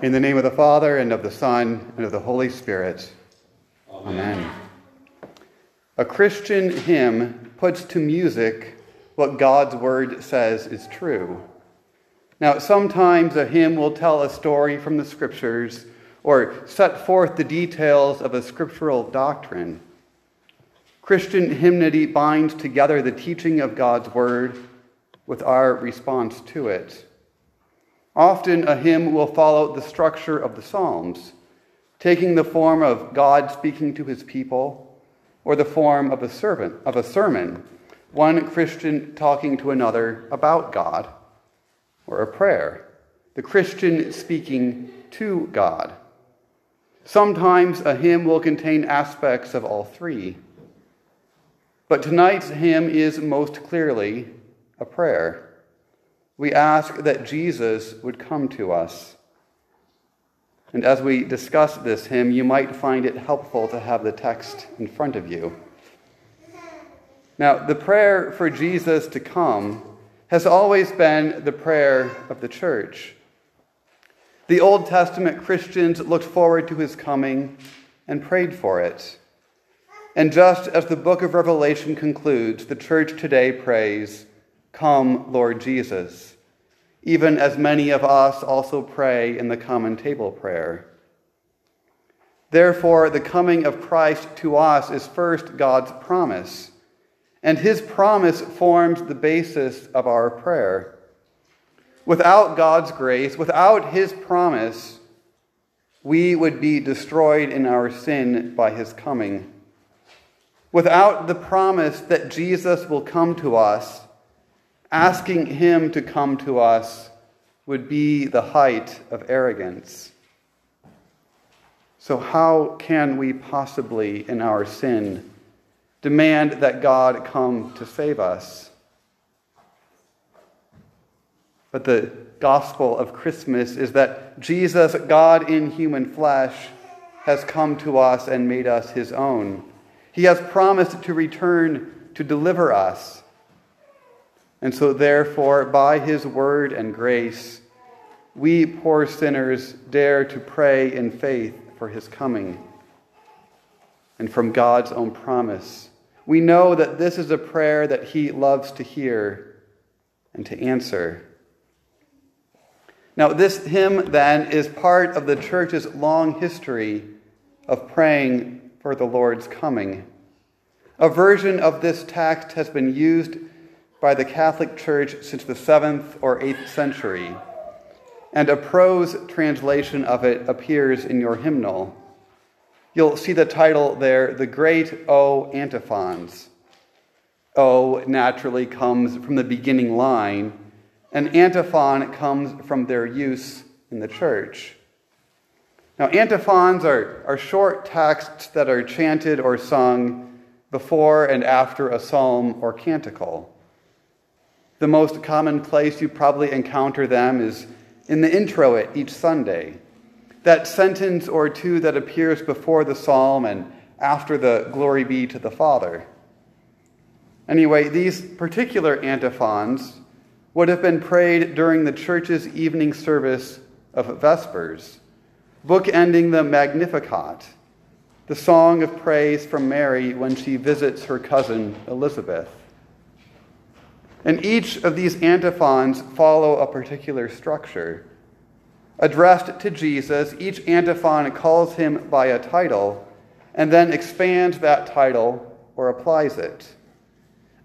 In the name of the Father, and of the Son, and of the Holy Spirit. Amen. Amen. A Christian hymn puts to music what God's word says is true. Now, sometimes a hymn will tell a story from the scriptures or set forth the details of a scriptural doctrine. Christian hymnody binds together the teaching of God's word with our response to it. Often a hymn will follow the structure of the Psalms, taking the form of God speaking to his people or the form of a servant of a sermon, one Christian talking to another about God, or a prayer, the Christian speaking to God. Sometimes a hymn will contain aspects of all three. But tonight's hymn is most clearly a prayer we ask that Jesus would come to us. And as we discuss this hymn, you might find it helpful to have the text in front of you. Now, the prayer for Jesus to come has always been the prayer of the church. The Old Testament Christians looked forward to his coming and prayed for it. And just as the book of Revelation concludes, the church today prays, Come, Lord Jesus, even as many of us also pray in the common table prayer. Therefore, the coming of Christ to us is first God's promise, and his promise forms the basis of our prayer. Without God's grace, without his promise, we would be destroyed in our sin by his coming. Without the promise that Jesus will come to us, Asking him to come to us would be the height of arrogance. So, how can we possibly, in our sin, demand that God come to save us? But the gospel of Christmas is that Jesus, God in human flesh, has come to us and made us his own. He has promised to return to deliver us and so, therefore, by his word and grace, we poor sinners dare to pray in faith for his coming. And from God's own promise, we know that this is a prayer that he loves to hear and to answer. Now, this hymn then is part of the church's long history of praying for the Lord's coming. A version of this text has been used by the Catholic Church since the 7th or 8th century, and a prose translation of it appears in your hymnal. You'll see the title there, The Great O Antiphons. O naturally comes from the beginning line, and antiphon comes from their use in the church. Now, antiphons are, are short texts that are chanted or sung before and after a psalm or canticle. The most common place you probably encounter them is in the Introit each Sunday. That sentence or two that appears before the psalm and after the glory be to the Father. Anyway, these particular antiphons would have been prayed during the church's evening service of Vespers, bookending the Magnificat, the song of praise from Mary when she visits her cousin Elizabeth. And each of these antiphons follow a particular structure. Addressed to Jesus, each antiphon calls him by a title and then expands that title or applies it.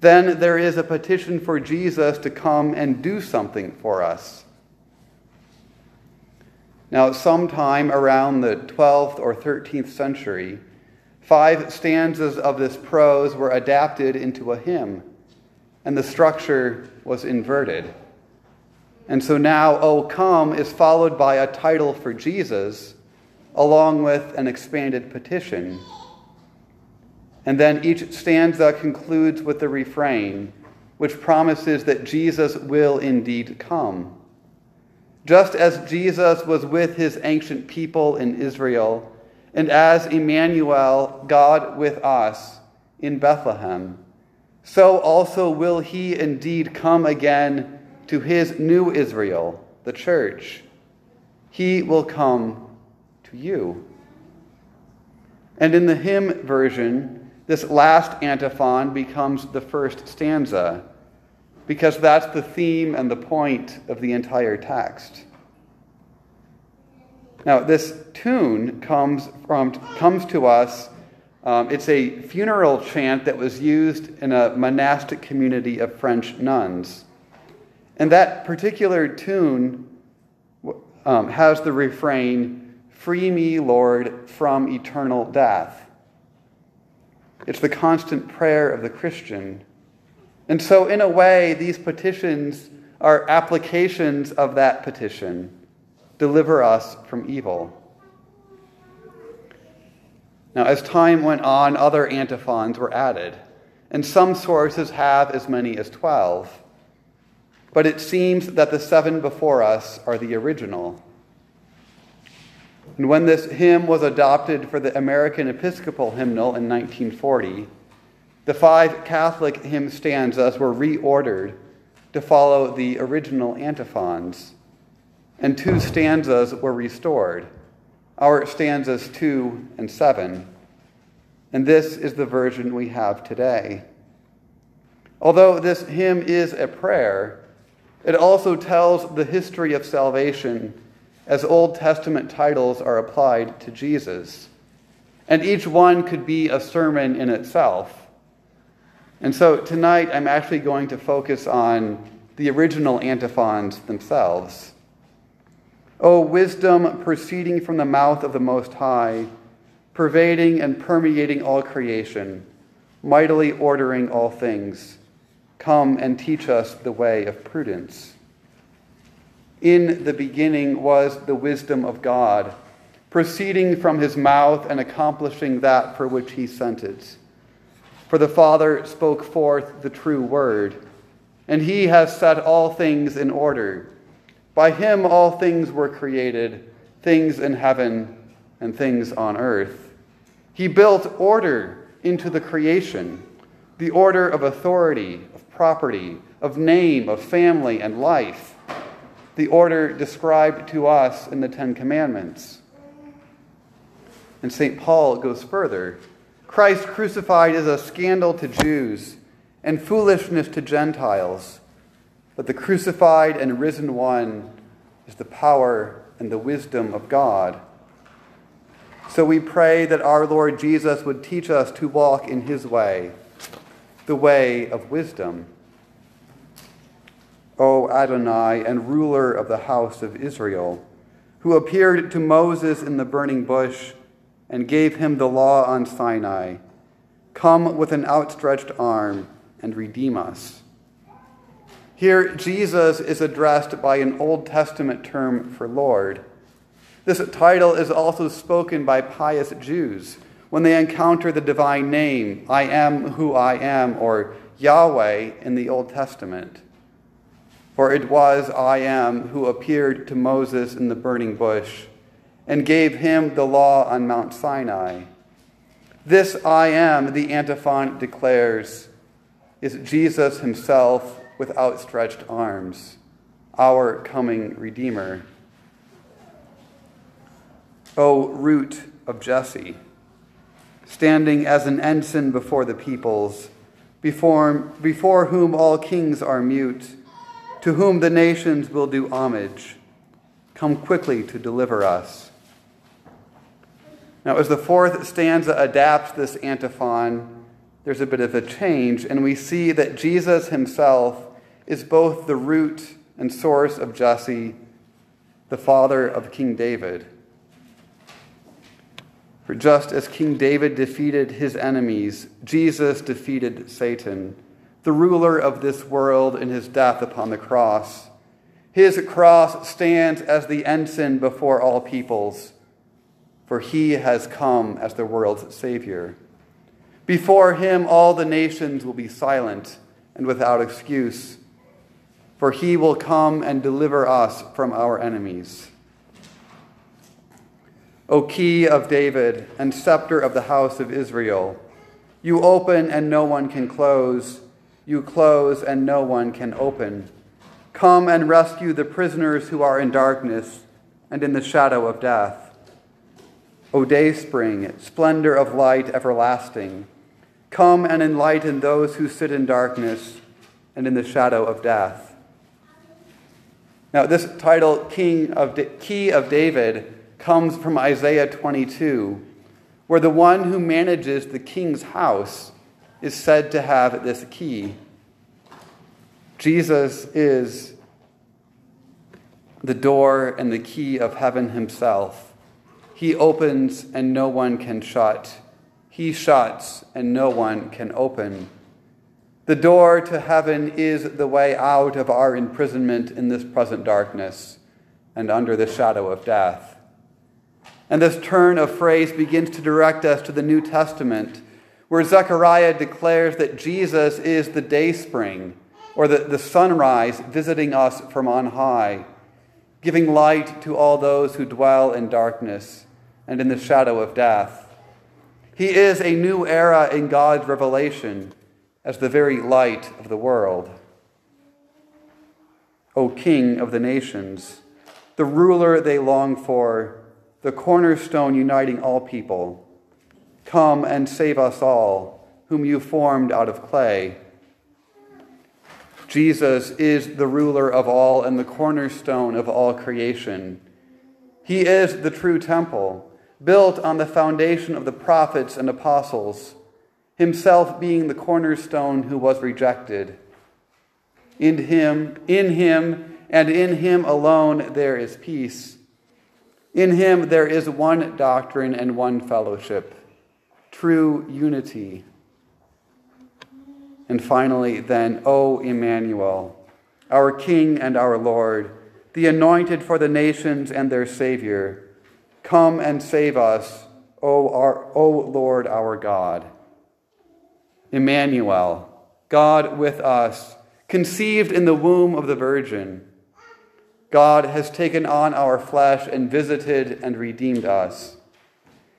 Then there is a petition for Jesus to come and do something for us. Now, sometime around the 12th or 13th century, five stanzas of this prose were adapted into a hymn and the structure was inverted. And so now, O come is followed by a title for Jesus, along with an expanded petition. And then each stanza concludes with the refrain, which promises that Jesus will indeed come. Just as Jesus was with his ancient people in Israel, and as Emmanuel, God with us, in Bethlehem so also will he indeed come again to his new Israel, the church. He will come to you. And in the hymn version, this last antiphon becomes the first stanza because that's the theme and the point of the entire text. Now, this tune comes, from, comes to us. Um, it's a funeral chant that was used in a monastic community of French nuns. And that particular tune um, has the refrain, Free me, Lord, from eternal death. It's the constant prayer of the Christian. And so, in a way, these petitions are applications of that petition deliver us from evil. Now, as time went on, other antiphons were added, and some sources have as many as 12. But it seems that the seven before us are the original. And when this hymn was adopted for the American Episcopal hymnal in 1940, the five Catholic hymn stanzas were reordered to follow the original antiphons and two stanzas were restored. Our stanzas 2 and 7. And this is the version we have today. Although this hymn is a prayer, it also tells the history of salvation as Old Testament titles are applied to Jesus. And each one could be a sermon in itself. And so tonight I'm actually going to focus on the original antiphons themselves. O wisdom proceeding from the mouth of the Most High, pervading and permeating all creation, mightily ordering all things, come and teach us the way of prudence. In the beginning was the wisdom of God, proceeding from his mouth and accomplishing that for which he sent it. For the Father spoke forth the true word, and he has set all things in order by him all things were created, things in heaven and things on earth. He built order into the creation, the order of authority, of property, of name, of family, and life, the order described to us in the Ten Commandments. And St. Paul goes further. Christ crucified is a scandal to Jews and foolishness to Gentiles but the crucified and risen one is the power and the wisdom of God. So we pray that our Lord Jesus would teach us to walk in his way, the way of wisdom. O Adonai and ruler of the house of Israel, who appeared to Moses in the burning bush and gave him the law on Sinai, come with an outstretched arm and redeem us. Here, Jesus is addressed by an Old Testament term for Lord. This title is also spoken by pious Jews when they encounter the divine name, I am who I am, or Yahweh in the Old Testament. For it was I am who appeared to Moses in the burning bush and gave him the law on Mount Sinai. This I am, the antiphon declares, is Jesus himself with outstretched arms, our coming Redeemer. O root of Jesse, standing as an ensign before the peoples, before, before whom all kings are mute, to whom the nations will do homage, come quickly to deliver us. Now, as the fourth stanza adapts this antiphon, there's a bit of a change, and we see that Jesus himself is both the root and source of Jesse, the father of King David. For just as King David defeated his enemies, Jesus defeated Satan, the ruler of this world, in his death upon the cross. His cross stands as the ensign before all peoples, for he has come as the world's Savior. Before him, all the nations will be silent and without excuse for he will come and deliver us from our enemies. O key of David and scepter of the house of Israel, you open and no one can close, you close and no one can open. Come and rescue the prisoners who are in darkness, and in the shadow of death. O day spring, splendor of light everlasting, come and enlighten those who sit in darkness and in the shadow of death. Now, this title, King of Key of David, comes from Isaiah 22, where the one who manages the king's house is said to have this key. Jesus is the door and the key of heaven himself. He opens and no one can shut. He shuts and no one can open. The door to heaven is the way out of our imprisonment in this present darkness and under the shadow of death. And this turn of phrase begins to direct us to the New Testament, where Zechariah declares that Jesus is the day spring or the, the sunrise visiting us from on high giving light to all those who dwell in darkness and in the shadow of death. He is a new era in God's revelation as the very light of the world. O King of the nations, the ruler they long for, the cornerstone uniting all people, come and save us all, whom you formed out of clay Jesus is the ruler of all and the cornerstone of all creation. He is the true temple, built on the foundation of the prophets and apostles, himself being the cornerstone who was rejected. In him, in him, and in him alone there is peace. In him there is one doctrine and one fellowship, true unity. And finally, then, O Emmanuel, our King and our Lord, the anointed for the nations and their Savior, come and save us, O, our, o Lord our God. Emmanuel, God with us, conceived in the womb of the Virgin. God has taken on our flesh and visited and redeemed us.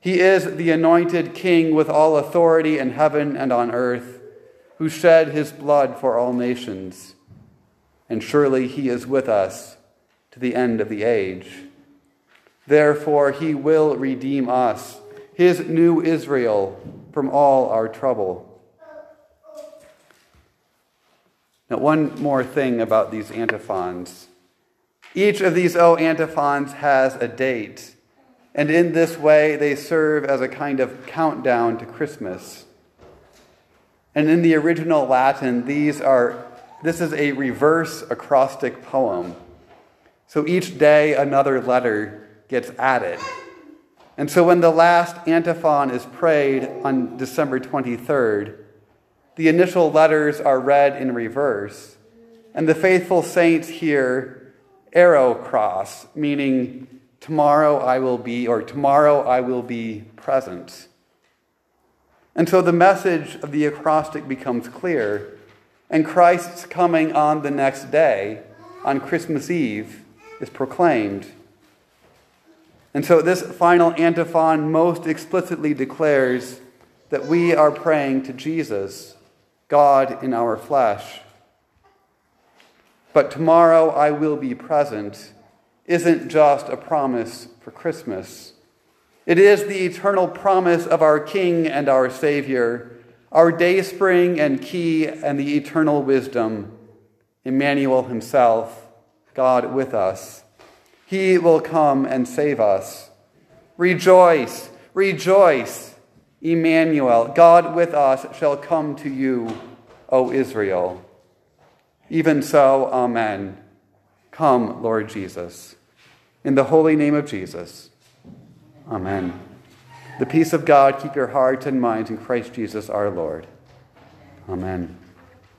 He is the anointed King with all authority in heaven and on earth who shed his blood for all nations. And surely he is with us to the end of the age. Therefore, he will redeem us, his new Israel, from all our trouble. Now, one more thing about these antiphons. Each of these O antiphons has a date, and in this way they serve as a kind of countdown to Christmas. And in the original Latin, these are this is a reverse acrostic poem. So each day another letter gets added. And so when the last antiphon is prayed on December 23rd, the initial letters are read in reverse, and the faithful saints hear Ero cras, meaning tomorrow I will be, or tomorrow I will be present. And so the message of the acrostic becomes clear, and Christ's coming on the next day, on Christmas Eve, is proclaimed. And so this final antiphon most explicitly declares that we are praying to Jesus, God in our flesh. But tomorrow I will be present isn't just a promise for Christmas. It is the eternal promise of our King and our Savior, our dayspring and key and the eternal wisdom, Emmanuel himself, God with us. He will come and save us. Rejoice, rejoice, Emmanuel, God with us shall come to you, O Israel. Even so, Amen. Come, Lord Jesus. In the holy name of Jesus. Amen. The peace of God keep your hearts and minds in Christ Jesus our Lord. Amen.